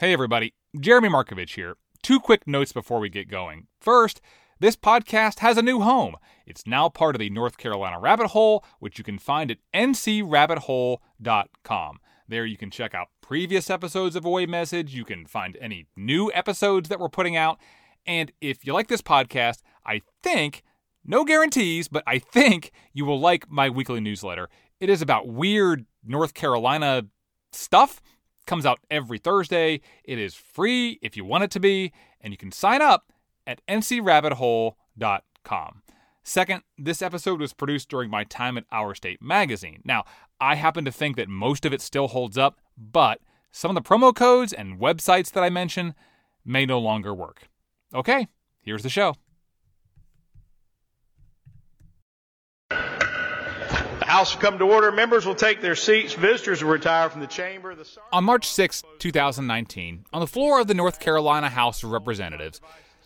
Hey, everybody. Jeremy Markovich here. Two quick notes before we get going. First, this podcast has a new home. It's now part of the North Carolina Rabbit Hole, which you can find at ncrabbithole.com. There you can check out previous episodes of Away Message. You can find any new episodes that we're putting out. And if you like this podcast, I think, no guarantees, but I think you will like my weekly newsletter. It is about weird North Carolina stuff. Comes out every Thursday. It is free if you want it to be, and you can sign up at ncrabbithole.com. Second, this episode was produced during my time at Our State magazine. Now, I happen to think that most of it still holds up, but some of the promo codes and websites that I mention may no longer work. Okay, here's the show. House will come to order. Members will take their seats. Visitors will retire from the chamber. The On March 6, 2019, on the floor of the North Carolina House of Representatives,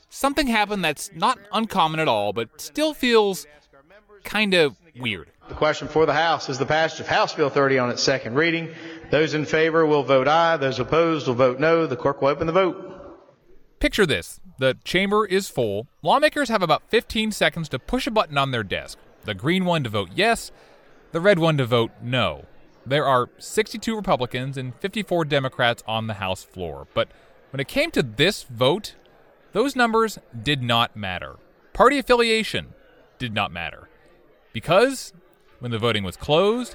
something happened that's not uncommon at all, but still feels kind of weird. The question for the House is the passage of House Bill 30 on its second reading. Those in favor will vote aye. Those opposed will vote no. The clerk will open the vote. Picture this the chamber is full. Lawmakers have about 15 seconds to push a button on their desk the green one to vote yes, the red one to vote no. There are 62 Republicans and 54 Democrats on the House floor, but when it came to this vote, those numbers did not matter. Party affiliation did not matter. Because when the voting was closed,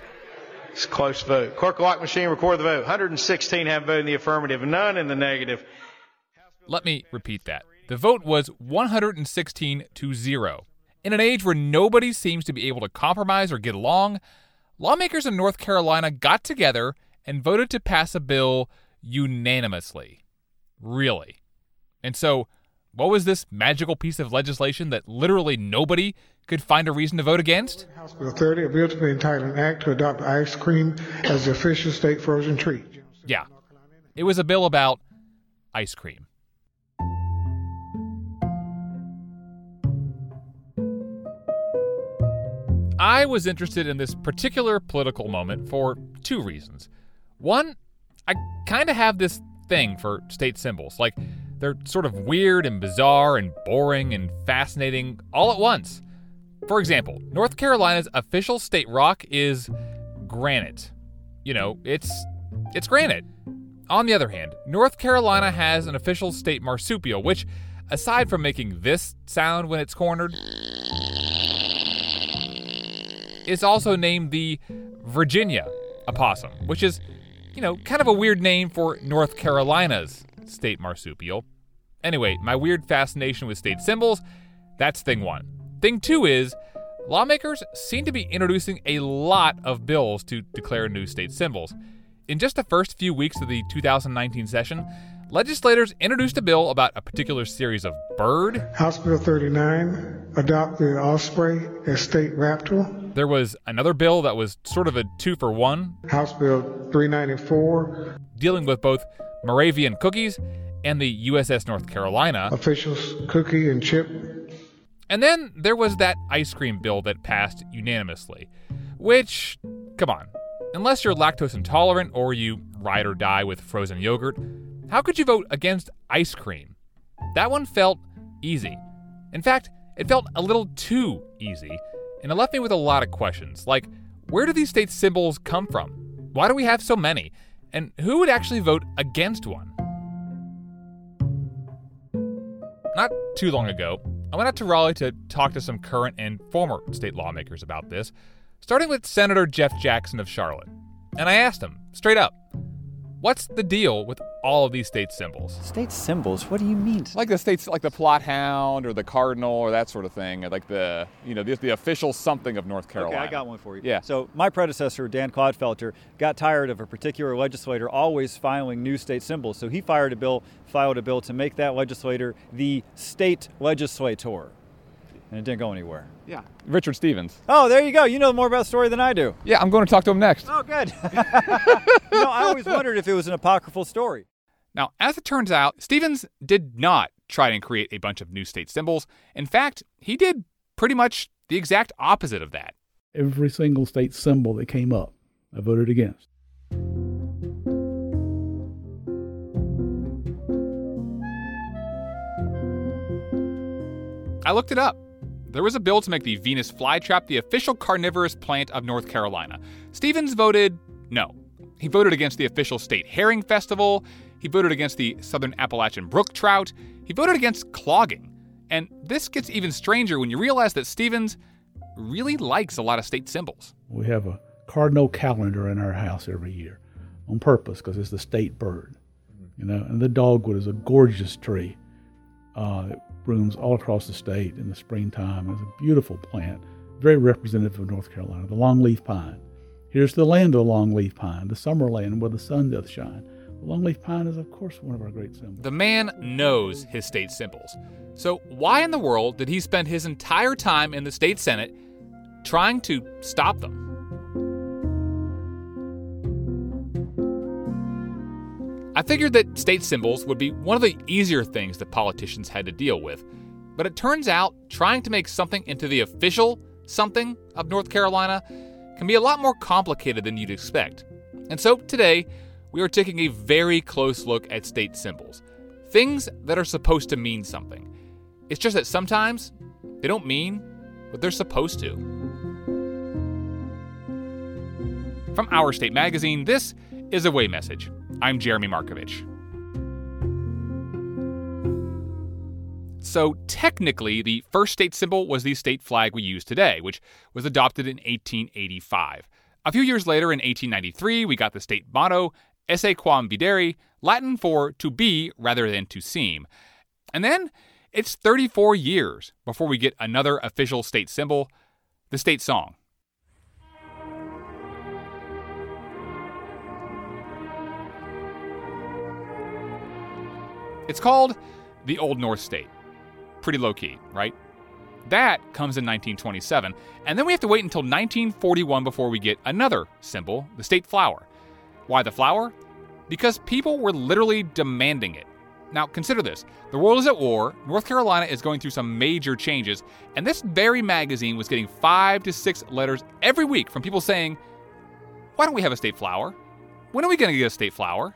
It's a close vote. Clerk lock machine record the vote. 116 have voted in the affirmative, none in the negative. Let me repeat that. The vote was 116 to 0. In an age where nobody seems to be able to compromise or get along, lawmakers in North Carolina got together and voted to pass a bill unanimously. Really. And so, what was this magical piece of legislation that literally nobody could find a reason to vote against? House Bill 30, a bill to be entitled an act to adopt ice cream as the official state frozen treat. Yeah. It was a bill about ice cream. I was interested in this particular political moment for two reasons. One, I kind of have this thing for state symbols. Like, they're sort of weird and bizarre and boring and fascinating all at once. For example, North Carolina's official state rock is granite. You know, it's it's granite. On the other hand, North Carolina has an official state marsupial, which, aside from making this sound when it's cornered, is also named the Virginia opossum, which is, you know, kind of a weird name for North Carolina's state marsupial. Anyway, my weird fascination with state symbols, that's thing one. Thing two is lawmakers seem to be introducing a lot of bills to declare new state symbols. In just the first few weeks of the 2019 session, legislators introduced a bill about a particular series of bird. House Bill 39, adopt the osprey as state raptor. There was another bill that was sort of a two for one, House Bill 394, dealing with both Moravian cookies and the USS North Carolina. officials cookie and chip. And then there was that ice cream bill that passed unanimously, which, come on, unless you're lactose intolerant or you ride or die with frozen yogurt, how could you vote against ice cream? That one felt easy. In fact, it felt a little too easy, and it left me with a lot of questions like, where do these state symbols come from? Why do we have so many? And who would actually vote against one? Not too long ago, I went out to Raleigh to talk to some current and former state lawmakers about this, starting with Senator Jeff Jackson of Charlotte. And I asked him, straight up, what's the deal with all of these state symbols? State symbols? What do you mean? like the states like the Plott hound or the cardinal or that sort of thing like the you know the, the official something of north carolina Okay, I got one for you. Yeah. So my predecessor, Dan Clodfelter, got tired of a particular legislator always filing new state symbols. So he fired a bill, filed a bill to make that legislator the state legislator and it didn't go anywhere. Yeah. Richard Stevens. Oh, there you go. You know more about the story than I do. Yeah, I'm going to talk to him next. Oh, good. you know, I always wondered if it was an apocryphal story. Now, as it turns out, Stevens did not try and create a bunch of new state symbols. In fact, he did pretty much the exact opposite of that. Every single state symbol that came up, I voted against. I looked it up. There was a bill to make the Venus flytrap the official carnivorous plant of North Carolina. Stevens voted no. He voted against the official state herring festival. He voted against the Southern Appalachian brook trout. He voted against clogging. And this gets even stranger when you realize that Stevens really likes a lot of state symbols. We have a cardinal calendar in our house every year on purpose because it's the state bird. You know, and the dogwood is a gorgeous tree. Uh, it blooms all across the state in the springtime. It's a beautiful plant, very representative of North Carolina. The longleaf pine. Here's the land of the longleaf pine, the summer land where the sun doth shine. The longleaf pine is, of course, one of our great symbols. The man knows his state symbols. So, why in the world did he spend his entire time in the state senate trying to stop them? I figured that state symbols would be one of the easier things that politicians had to deal with. But it turns out trying to make something into the official something of North Carolina can be a lot more complicated than you'd expect. And so today, we are taking a very close look at state symbols things that are supposed to mean something. It's just that sometimes they don't mean what they're supposed to. From Our State Magazine, this is Away Message. I'm Jeremy Markovich. So, technically, the first state symbol was the state flag we use today, which was adopted in 1885. A few years later, in 1893, we got the state motto, Esse quam videri, Latin for to be rather than to seem. And then it's 34 years before we get another official state symbol, the state song. It's called the Old North State. Pretty low key, right? That comes in 1927, and then we have to wait until 1941 before we get another symbol, the state flower. Why the flower? Because people were literally demanding it. Now, consider this the world is at war, North Carolina is going through some major changes, and this very magazine was getting five to six letters every week from people saying, Why don't we have a state flower? When are we going to get a state flower?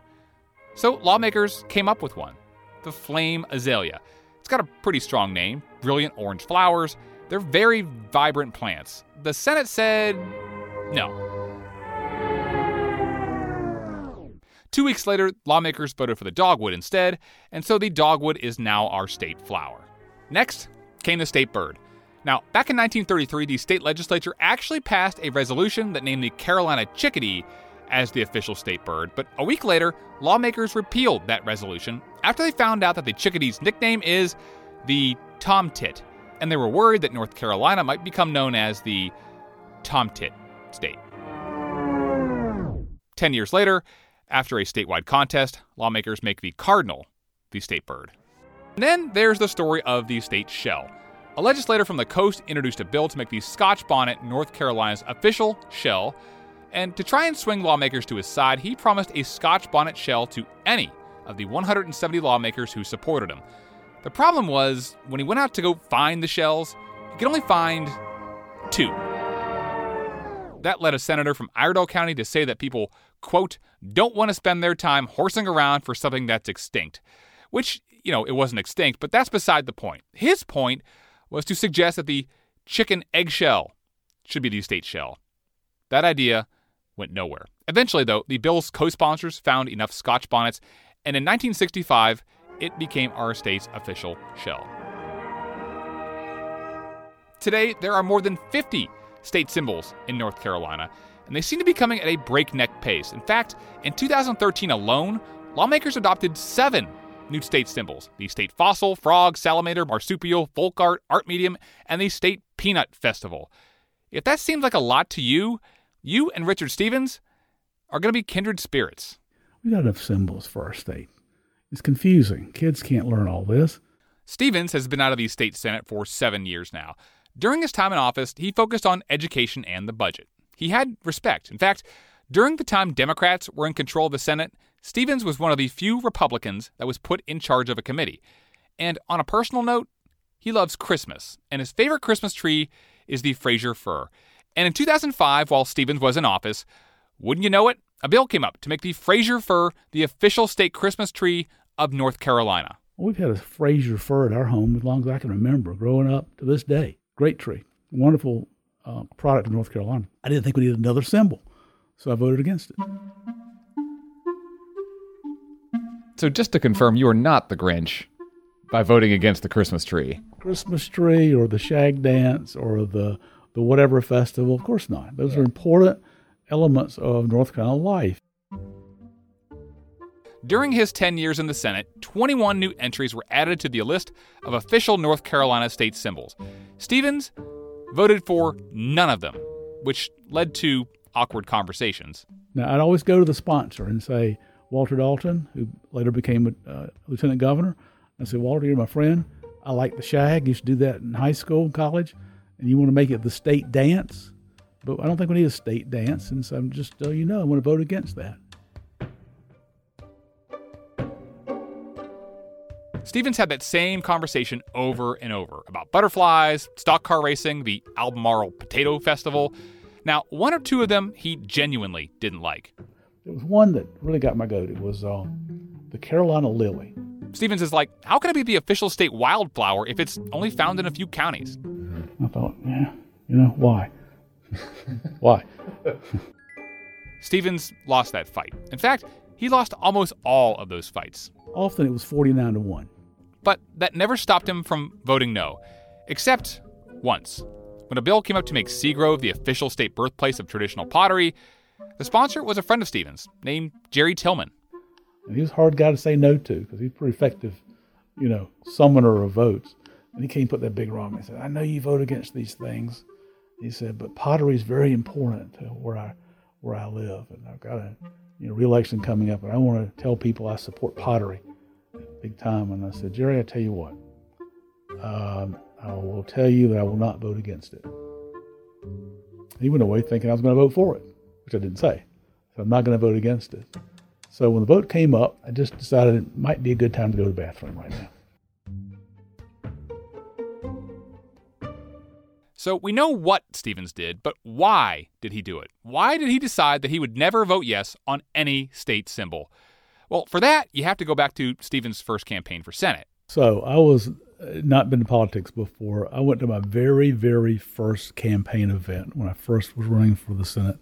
So, lawmakers came up with one the flame azalea. It's got a pretty strong name brilliant orange flowers. They're very vibrant plants. The Senate said no. Two weeks later, lawmakers voted for the dogwood instead, and so the dogwood is now our state flower. Next came the state bird. Now, back in 1933, the state legislature actually passed a resolution that named the Carolina chickadee as the official state bird, but a week later, lawmakers repealed that resolution after they found out that the chickadee's nickname is the tomtit, and they were worried that North Carolina might become known as the tomtit state. Ten years later, after a statewide contest, lawmakers make the cardinal the state bird. And then there's the story of the state shell. A legislator from the coast introduced a bill to make the Scotch bonnet North Carolina's official shell, and to try and swing lawmakers to his side, he promised a Scotch bonnet shell to any of the 170 lawmakers who supported him. The problem was, when he went out to go find the shells, he could only find two. That led a senator from Iredell County to say that people, quote, don't want to spend their time horsing around for something that's extinct. Which, you know, it wasn't extinct, but that's beside the point. His point was to suggest that the chicken eggshell should be the state shell. That idea went nowhere. Eventually, though, the bill's co sponsors found enough Scotch bonnets, and in 1965, it became our state's official shell. Today, there are more than 50 state symbols in North Carolina, and they seem to be coming at a breakneck pace. In fact, in 2013 alone, lawmakers adopted seven new state symbols the state fossil, frog, salamander, marsupial, folk art, art medium, and the state peanut festival. If that seems like a lot to you, you and Richard Stevens are going to be kindred spirits. We got enough symbols for our state. It's confusing. Kids can't learn all this. Stevens has been out of the state senate for seven years now. During his time in office, he focused on education and the budget. He had respect. In fact, during the time Democrats were in control of the Senate, Stevens was one of the few Republicans that was put in charge of a committee. And on a personal note, he loves Christmas, and his favorite Christmas tree is the Fraser fir. And in 2005, while Stevens was in office, wouldn't you know it, a bill came up to make the Fraser fir the official state Christmas tree of North Carolina. We've had a Fraser fir at our home as long as I can remember, growing up to this day. Great tree, wonderful uh, product of North Carolina. I didn't think we needed another symbol, so I voted against it. So just to confirm, you are not the Grinch by voting against the Christmas tree. Christmas tree or the shag dance or the the whatever festival. Of course not. Those are important elements of North Carolina life. During his 10 years in the Senate, 21 new entries were added to the list of official North Carolina state symbols. Stevens voted for none of them, which led to awkward conversations. Now, I'd always go to the sponsor and say, Walter Dalton, who later became a uh, lieutenant governor, I said, Walter, you're my friend. I like the shag. You used to do that in high school and college. And you want to make it the state dance? But I don't think we need a state dance. And so I'm just, so you know, I'm going to vote against that. Stevens had that same conversation over and over about butterflies, stock car racing, the Albemarle Potato Festival. Now, one or two of them he genuinely didn't like. There was one that really got my goat. It was uh, the Carolina lily. Stevens is like, how can it be the official state wildflower if it's only found in a few counties? I thought, yeah, you know, why? why? Stevens lost that fight. In fact, he lost almost all of those fights. Often it was 49 to 1. But that never stopped him from voting no, except once. When a bill came up to make Seagrove the official state birthplace of traditional pottery, the sponsor was a friend of Stevens named Jerry Tillman. And he was a hard guy to say no to because he's pretty effective, you know, summoner of votes. And he came and put that big rock. He said, I know you vote against these things. He said, but pottery is very important to where I where I live. And I've got a you know, reelection coming up, and I want to tell people I support pottery big time. And I said, Jerry, I tell you what, um, I will tell you that I will not vote against it. He went away thinking I was going to vote for it, which I didn't say. So I'm not going to vote against it. So when the vote came up, I just decided it might be a good time to go to the bathroom right now. So we know what Stevens did, but why did he do it? Why did he decide that he would never vote yes on any state symbol? Well, for that, you have to go back to Stevens' first campaign for Senate. So I was uh, not been to politics before. I went to my very, very first campaign event when I first was running for the Senate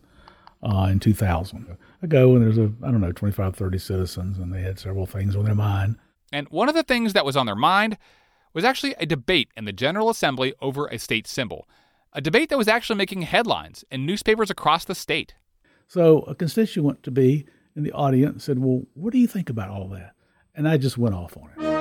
uh, in 2000. I go and there's a, I don't know, 25, 30 citizens, and they had several things on their mind. And one of the things that was on their mind was actually a debate in the General Assembly over a state symbol. A debate that was actually making headlines in newspapers across the state. So a constituent to be in the audience said, Well, what do you think about all that? And I just went off on it.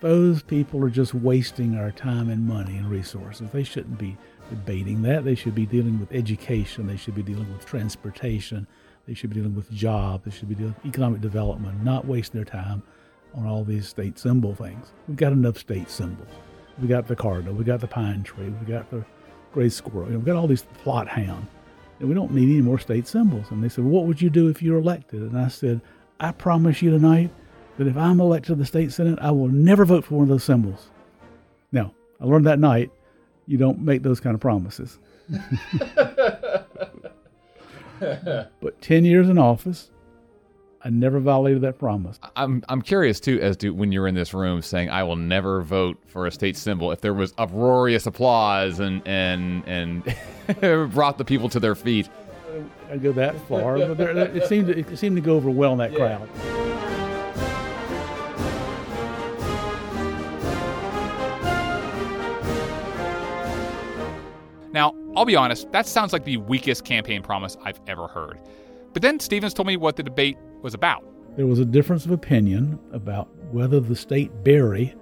Those people are just wasting our time and money and resources. They shouldn't be debating that. They should be dealing with education. They should be dealing with transportation. They should be dealing with jobs. They should be dealing with economic development, not wasting their time on all these state symbol things. We've got enough state symbols. We got the cardinal, we got the pine tree, we got the gray squirrel, you know, we got all these Plott hound. And we don't need any more state symbols. And they said, well, What would you do if you're elected? And I said, I promise you tonight that if I'm elected to the state senate, I will never vote for one of those symbols. Now, I learned that night you don't make those kind of promises. but 10 years in office, I never violated that promise. I'm I'm curious too as to when you're in this room saying I will never vote for a state symbol if there was uproarious applause and and and brought the people to their feet. I go that far, but there, it seemed to, it seemed to go over well in that crowd. Now, I'll be honest, that sounds like the weakest campaign promise I've ever heard. But then Stevens told me what the debate was about. There was a difference of opinion about whether the state berry,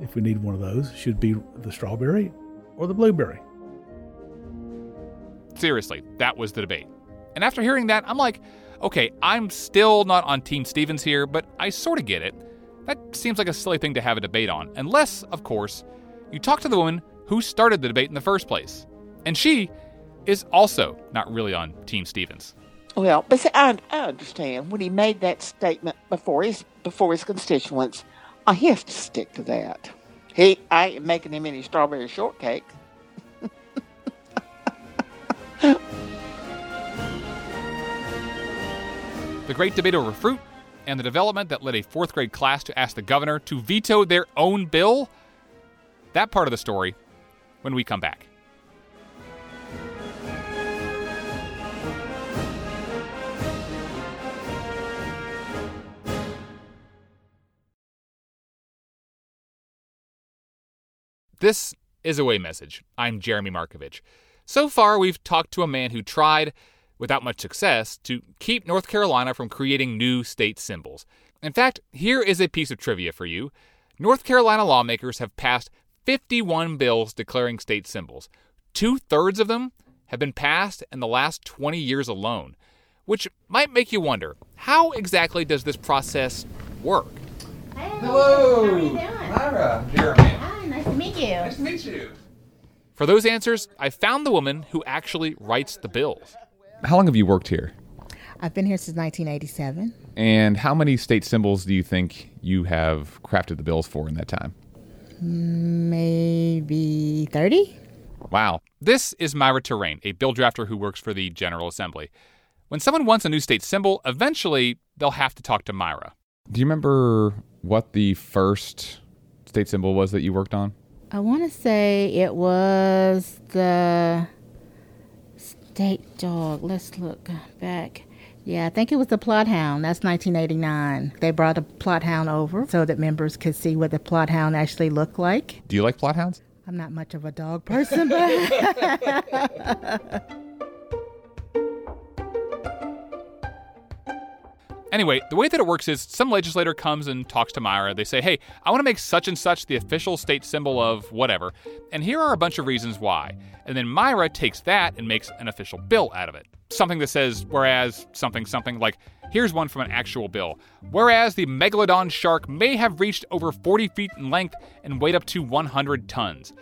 if we need one of those, should be the strawberry or the blueberry. Seriously, that was the debate. And after hearing that, I'm like, okay, I'm still not on Team Stevens here, but I sort of get it. That seems like a silly thing to have a debate on, unless, of course, you talk to the woman who started the debate in the first place. And she is also not really on Team Stevens. Well, but see, I, I understand when he made that statement before his before his constituents, uh, he has to stick to that. He, I ain't making him any strawberry shortcake. the great debate over fruit and the development that led a fourth grade class to ask the governor to veto their own bill? That part of the story when we come back. This is Away Message. I'm Jeremy Markovich. So far, we've talked to a man who tried, without much success, to keep North Carolina from creating new state symbols. In fact, here is a piece of trivia for you North Carolina lawmakers have passed 51 bills declaring state symbols. Two thirds of them have been passed in the last 20 years alone, which might make you wonder how exactly does this process work? Hello, How are you doing? Myra, Jeremy. Hi, nice to meet you. Nice to meet you. For those answers, I found the woman who actually writes the bills. How long have you worked here? I've been here since 1987. And how many state symbols do you think you have crafted the bills for in that time? Maybe 30? Wow. This is Myra Terrain, a bill drafter who works for the General Assembly. When someone wants a new state symbol, eventually they'll have to talk to Myra. Do you remember what the first state symbol was that you worked on? I want to say it was the state dog. Let's look back. Yeah, I think it was the Plott hound. That's 1989. They brought a Plott hound over so that members could see what the Plott hound actually looked like. Do you like Plott hounds? I'm not much of a dog person, but Anyway, the way that it works is some legislator comes and talks to Myra. They say, hey, I want to make such and such the official state symbol of whatever, and here are a bunch of reasons why. And then Myra takes that and makes an official bill out of it. Something that says, whereas something something, like, here's one from an actual bill. Whereas the megalodon shark may have reached over 40 feet in length and weighed up to 100 tons.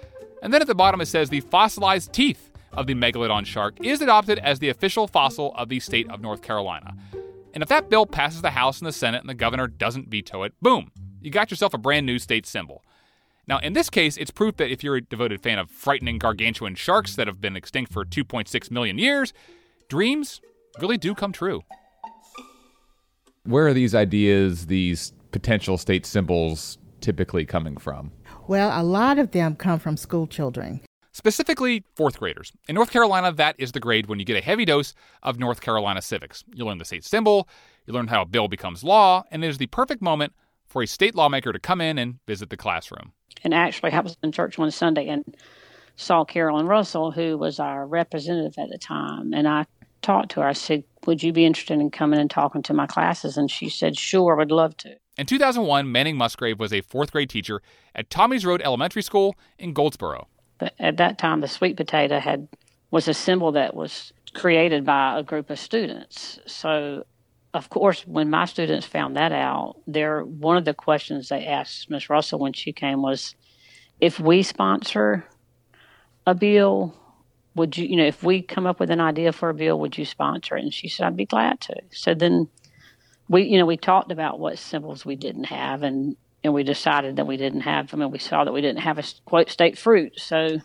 And then at the bottom it says the fossilized teeth of the megalodon shark is adopted as the official fossil of the state of North Carolina. And if that bill passes the House and the Senate and the governor doesn't veto it, boom, you got yourself a brand new state symbol. Now, in this case, it's proof that if you're a devoted fan of frightening gargantuan sharks that have been extinct for 2.6 million years, dreams really do come true. Where are these ideas, these potential state symbols, typically coming from? well, a lot of them come from school children. Specifically, fourth graders. In North Carolina, that is the grade when you get a heavy dose of North Carolina civics. You learn the state symbol, you learn how a bill becomes law, and it is the perfect moment for a state lawmaker to come in and visit the classroom. and actually I was in church one Sunday and saw Carolyn Russell, who was our representative at the time, and I talked to her. I said, "Would you be interested in coming and talking to my classes?" And she said, "Sure, would love to." In 2001, Manning Musgrave was a fourth grade teacher at Tommy's Road Elementary School in Goldsboro. But at that time, the sweet potato had was a symbol that was created by a group of students. So, of course, when my students found that out, there one of the questions they asked Miss Russell when she came was, "If we sponsor a bill, would you, you know, if we come up with an idea for a bill, would you sponsor it?" And she said, "I'd be glad to." So then, we, you know, we talked about what symbols we didn't have, and and we decided that we didn't have. I mean, we saw that we didn't have a quote state fruit, so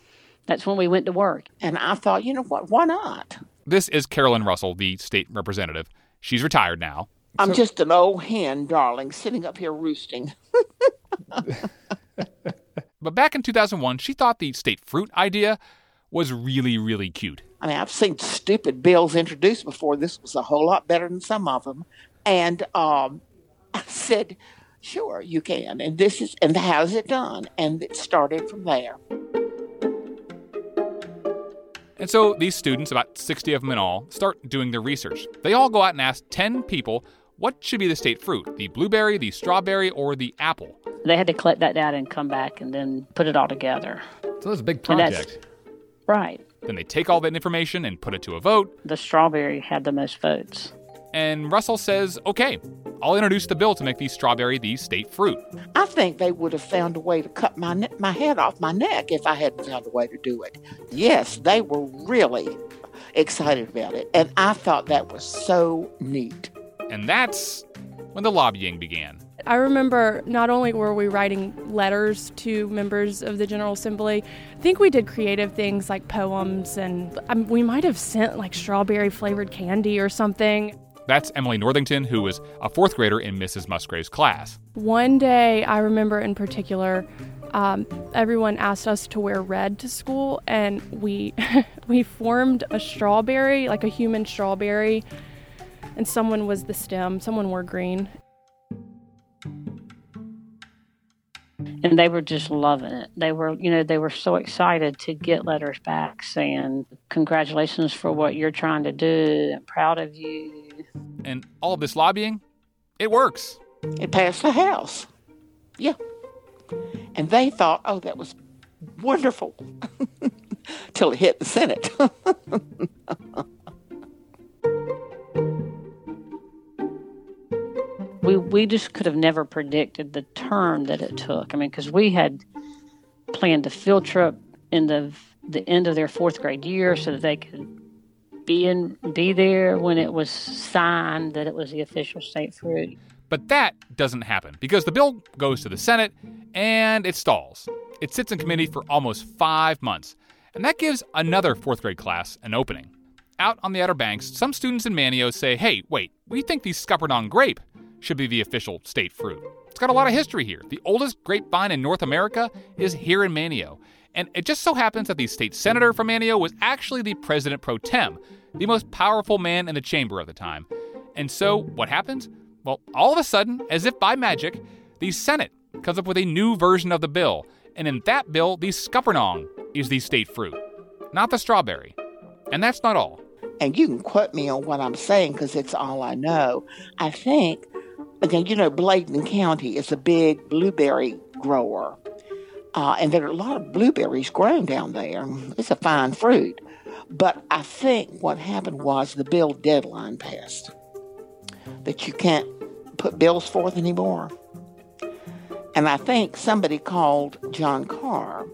that's when we went to work. And I thought, you know what? Why not? This is Carolyn Russell, the state representative. She's retired now. I'm just an old hen, darling, sitting up here roosting. But back in 2001, she thought the state fruit idea was really, really cute. I mean, I've seen stupid bills introduced before. This was a whole lot better than some of them. And um, I said, sure, you can. And this is, and how's it done? And it started from there. And so these students, about 60 of them in all, start doing their research. They all go out and ask 10 people what should be the state fruit the blueberry, the strawberry, or the apple? They had to collect that data and come back and then put it all together. So that's a big project. Right. Then they take all that information and put it to a vote. The strawberry had the most votes. And Russell says, okay, I'll introduce the bill to make the strawberry the state fruit. I think they would have found a way to cut my ne- my head off my neck if I hadn't found a way to do it. Yes, they were really excited about it, and I thought that was so neat. And that's when the lobbying began. I remember not only were we writing letters to members of the General Assembly, I think we did creative things like poems, and um, we might have sent like strawberry flavored candy or something. That's Emily Northington, who was a fourth grader in Mrs. Musgrave's class. One day, I remember in particular, um, everyone asked us to wear red to school, and we we formed a strawberry, like a human strawberry, and someone was the stem, someone wore green. And they were just loving it. They were, you know, they were so excited to get letters back saying, Congratulations for what you're trying to do. I'm proud of you. And all this lobbying, it works. It passed the House. Yeah. And they thought, oh, that was wonderful. Till it hit the Senate. we we just could have never predicted the turn that it took. I mean, because we had planned a field trip in the the end of their fourth grade year so that they could be in be there when it was signed that it was the official state fruit. But that doesn't happen because the bill goes to the Senate and it stalls. It sits in committee for almost five months, and that gives another fourth grade class an opening. Out on the Outer Banks, some students in Manteo say, hey, wait, we think the Scuppernong grape should be the official state fruit. It's got a lot of history here. The oldest grapevine in North America is here in Manteo. And it just so happens that the state senator from Manteo was actually the president pro tem, the most powerful man in the chamber at the time. And so, what happens? Well, all of a sudden, as if by magic, the Senate comes up with a new version of the bill. And in that bill, the scuppernong is the state fruit, not the strawberry. And that's not all. And you can quote me on what I'm saying because it's all I know. I think, again, you know, Bladen County is a big blueberry grower. Uh, and there are a lot of blueberries grown down there. It's a fine fruit. But I think what happened was the bill deadline passed. That you can't put bills forth anymore. And I think somebody called John Kerr,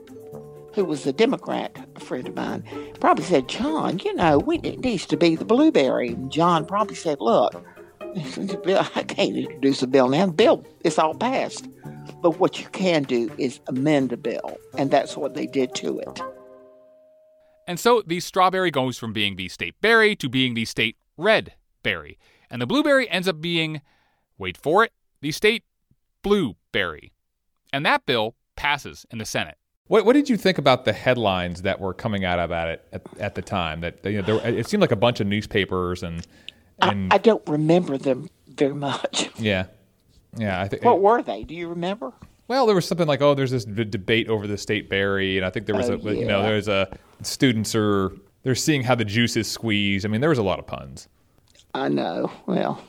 who was a Democrat friend of mine, probably said, John, you know, we, it needs to be the blueberry. And John probably said, look, I can't introduce a bill now. Bill, it's all passed. But what you can do is amend a bill. And that's what they did to it. And so the strawberry goes from being the state berry to being the state red berry. And the blueberry ends up being, wait for it, the state blueberry. And that bill passes in the Senate. What, what did you think about the headlines that were coming out about it at, at the time? That you know, there, it seemed like a bunch of newspapers and. and I, I don't remember them very much. Yeah, yeah. I think. What were they? Do you remember? Well, there was something like, oh, there's this d- debate over the state berry, and I think there was Oh, a, you know, yeah. there's a students are they're seeing how the juice is squeezed. I mean, there was a lot of puns. I know. Well,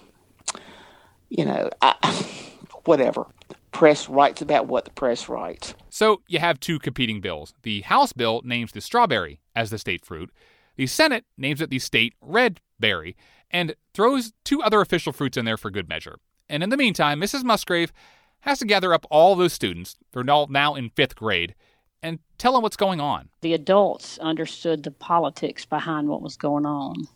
you know, I, whatever. Press writes about what the press writes. So you have two competing bills. The House bill names the strawberry as the state fruit. The Senate names it the state red berry and throws two other official fruits in there for good measure. And in the meantime, Mrs. Musgrave has to gather up all those students, they're all now in fifth grade, and tell them what's going on. The adults understood the politics behind what was going on.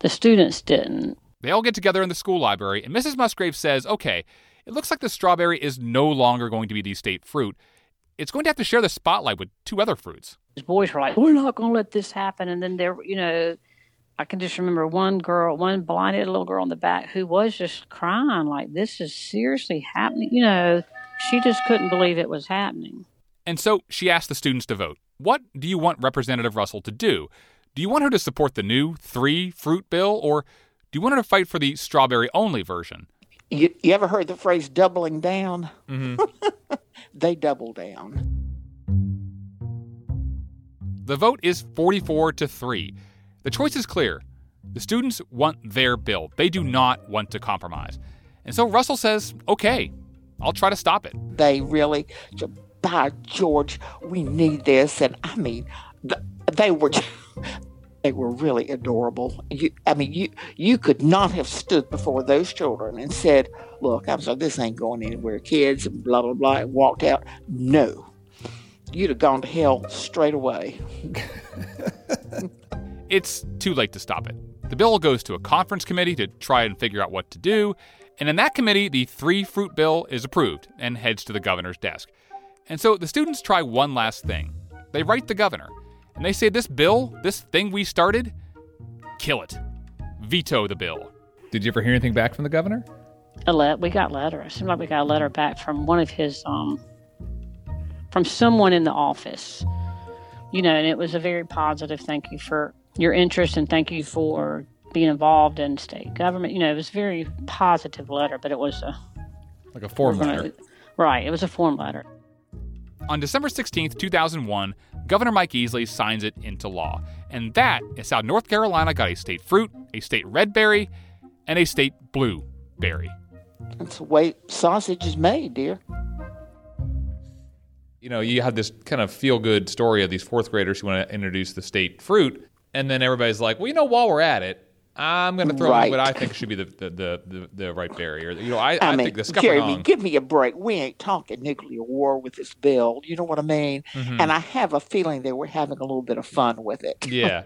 The students didn't. They all get together in the school library, and Mrs. Musgrave says, okay, it looks like the strawberry is no longer going to be the state fruit. It's going to have to share the spotlight with two other fruits. The boys were like, "We're not going to let this happen." And then they're, you know, I can just remember one girl, one blinded little girl in the back who was just crying, like, "This is seriously happening." You know, she just couldn't believe it was happening. And so she asked the students to vote. What do you want Representative Russell to do? Do you want her to support the new three fruit bill, or do you want her to fight for the strawberry only version? You, you ever heard the phrase doubling down? Mm-hmm. they double down. The vote is 44 to 3. The choice is clear. The students want their bill. They do not want to compromise. And so Russell says, okay, I'll try to stop it. They really, by George, we need this. And I mean, they were. They were really adorable. You, I mean, you you could not have stood before those children and said, "Look, I'm sorry, this ain't going anywhere, kids," and blah blah blah, and walked out. No, you'd have gone to hell straight away. It's too late to stop it. The bill goes to a conference committee to try and figure out what to do, and in that committee, the three fruit bill is approved and heads to the governor's desk. And so the students try one last thing. They write the governor, and they say, This bill, this thing we started, kill it. Veto the bill. Did you ever hear anything back from the governor? A let we got a letter. It seemed like we got a letter back from one of his um from someone in the office. You know, and it was a very positive thank you for your interest and thank you for being involved in state government. You know, it was a very positive letter, but it was a Like a form letter. right. It was a form letter. On December 16th, 2001, Governor Mike Easley signs it into law. And that is how North Carolina got a state fruit, a state red berry, and a state blue berry. That's the way sausage is made, dear. You know, you have this kind of feel good story of these fourth graders who want to introduce the state fruit, and then everybody's like, well, you know, while we're at it, I'm going to throw Right. in what I think should be the, the, the, the, the right barrier. You know, I, I, I, mean, think the Jeremy, scuppernong. give me a break. We ain't talking nuclear war with this bill. You know what I mean? Mhm. And I have a feeling that we're having a little bit of fun with it. Yeah.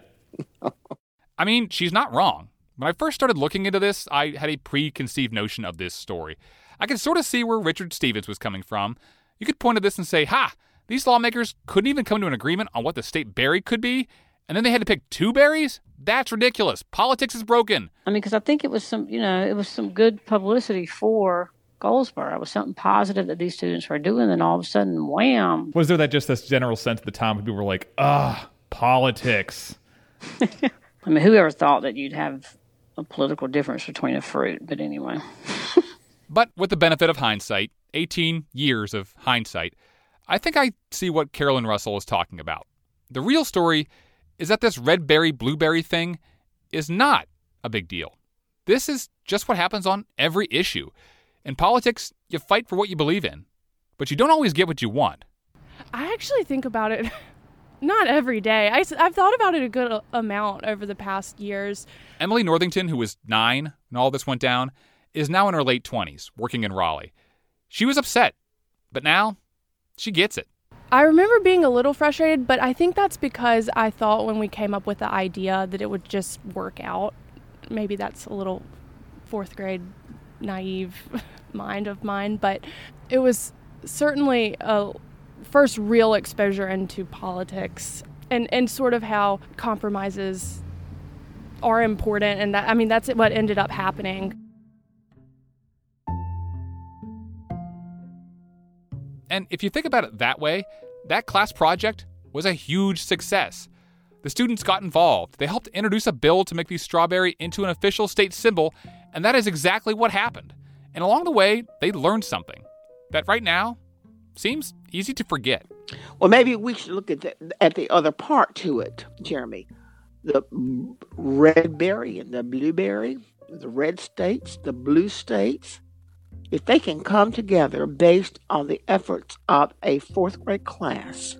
I mean, she's not wrong. When I first started looking into this, I had a preconceived notion of this story. I could sort of see where Richard Stevens was coming from. You could point at this and say, ha, these lawmakers couldn't even come to an agreement on what the state barrier could be, and then they had to pick two berries? That's ridiculous. Politics is broken. I mean, because I think it was some, you know, it was some good publicity for Goldsboro. It was something positive that these students were doing, and all of a sudden, wham! Was there that just this general sense at the time when people were like, ah, politics? I mean, whoever thought that you'd have a political difference between a fruit? But anyway, But with the benefit of hindsight, 18 years of hindsight, I think I see what Carolyn Russell is talking about. The real story is that this red berry blueberry thing is not a big deal. This is just what happens on every issue. In politics, you fight for what you believe in, but you don't always get what you want. I actually think about it not every day. I, have thought about it a good amount over the past years. Emily Northington, who was nine when all this went down, is now in her late 20s, working in Raleigh. She was upset, but now she gets it. I remember being a little frustrated, but I think that's because I thought when we came up with the idea that it would just work out. Maybe that's a little fourth grade naive mind of mine, but it was certainly a first real exposure into politics and, and sort of how compromises are important. And that, I mean, that's what ended up happening. And if you think about it that way, that class project was a huge success. The students got involved. They helped introduce a bill to make the strawberry into an official state symbol, and that is exactly what happened. And along the way, they learned something that right now seems easy to forget. Well, maybe we should look at the, at the other part to it, Jeremy. The red berry and the blueberry, the red states, the blue states, if they can come together based on the efforts of a fourth grade class,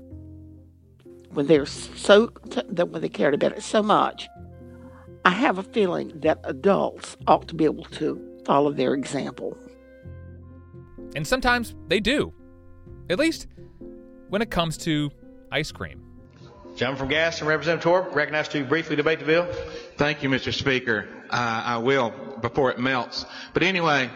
when they're so that when they cared about it so much, I have a feeling that adults ought to be able to follow their example. And sometimes they do. At least when it comes to ice cream. Gentleman from Gaston, Representative Torbett, recognized to briefly debate the bill. Thank you, Mr. Speaker. Uh, I will before it melts. But anyway,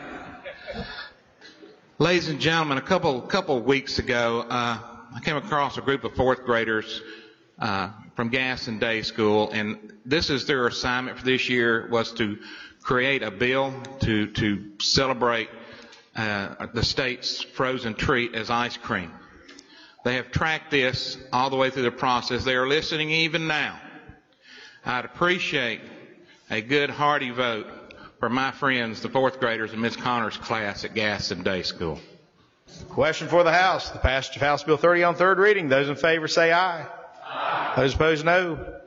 ladies and gentlemen, a couple couple weeks ago, uh, I came across a group of fourth graders uh, from Gaston Day School, and this is their assignment for this year was to create a bill to to celebrate uh, the state's frozen treat as ice cream. They have tracked this all the way through the process. They are listening even now. I'd appreciate a good hearty vote for my friends, the fourth graders in Miss Connor's class at Gaston Day School. Question for the House. The passage of House Bill 30 on third reading. Those in favor say aye. Aye. Those opposed, no.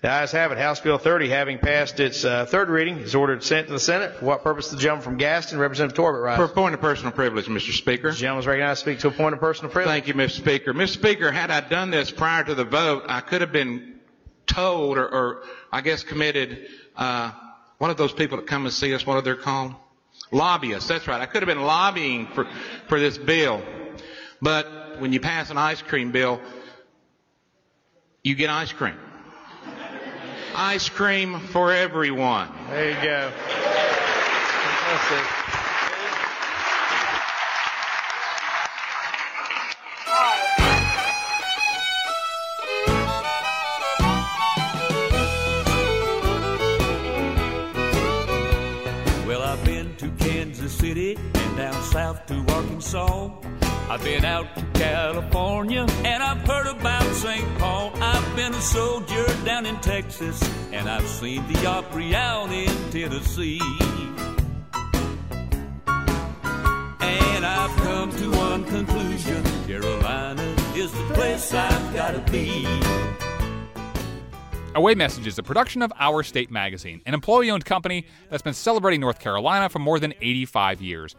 The ayes have it. House Bill 30, having passed its uh, third reading, is ordered sent to the Senate. For what purpose the gentleman from Gaston, Representative Torbett, rise? For a point of personal privilege, Mr. Speaker. The gentleman is recognized to speak to a point of personal privilege. Thank you, Mr. Speaker. Mr. Speaker, had I done this prior to the vote, I could have been told or, or I guess committed, uh, one of those people that come and see us, what are they called? Lobbyists. That's right. I could have been lobbying for, for this bill. But when you pass an ice cream bill, you get ice cream. Ice cream for everyone. There you go. To Arkansas. I've been out to California and I've heard about St. Paul. I've been a soldier down in Texas and I've seen the Opry out in Tennessee. And I've come to one conclusion Carolina is the place I've gotta be. Away Message is a production of Our State Magazine, an employee owned company that's been celebrating North Carolina for more than 85 years.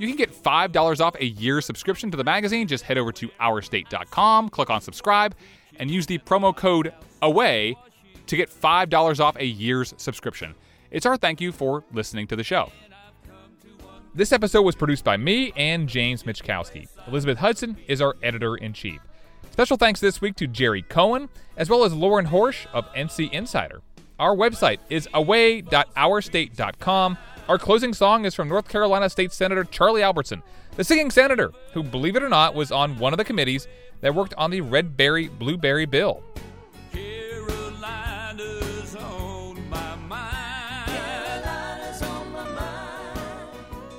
You can get $5 off a year subscription to the magazine. Just head over to ourstate.com, click on subscribe, and use the promo code AWAY to get $5 off a year's subscription. It's our thank you for listening to the show. This episode was produced by me and James Mieczkowski. Elizabeth Hudson is our editor in chief. Special thanks this week to Gerry Cohen, as well as Lauren Horsch of NC Insider. Our website is away.ourstate.com. Our closing song is from North Carolina State Senator Charlie Albertson, the singing senator who, believe it or not, was on one of the committees that worked on the Red Berry Blueberry Bill. Carolina's on my mind. Carolina's on my mind.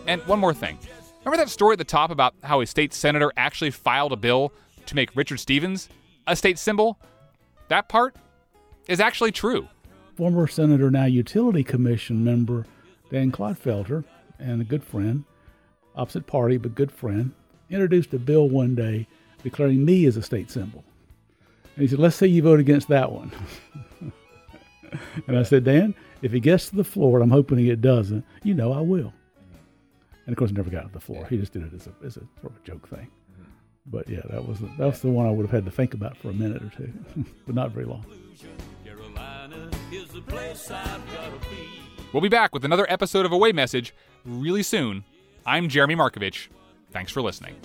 And one more thing. Remember that story at the top about how a state senator actually filed a bill to make Richard Stevens a state symbol? That part is actually true. Former Senator, now Utility Commission member Dan Clodfelter and a good friend, opposite party but good friend, introduced a bill one day declaring me as a state symbol. And he said, Let's say you vote against that one. and I said, Dan, if he gets to the floor, and I'm hoping it doesn't, you know I will. And of course, it never got to the floor. He just did it as a, as a sort of a joke thing. But yeah, that was that was the one I would have had to think about for a minute or two, but not very long. Carolina is the place I've gotta be. We'll be back with another episode of Away Message really soon. I'm Jeremy Markovich. Thanks for listening.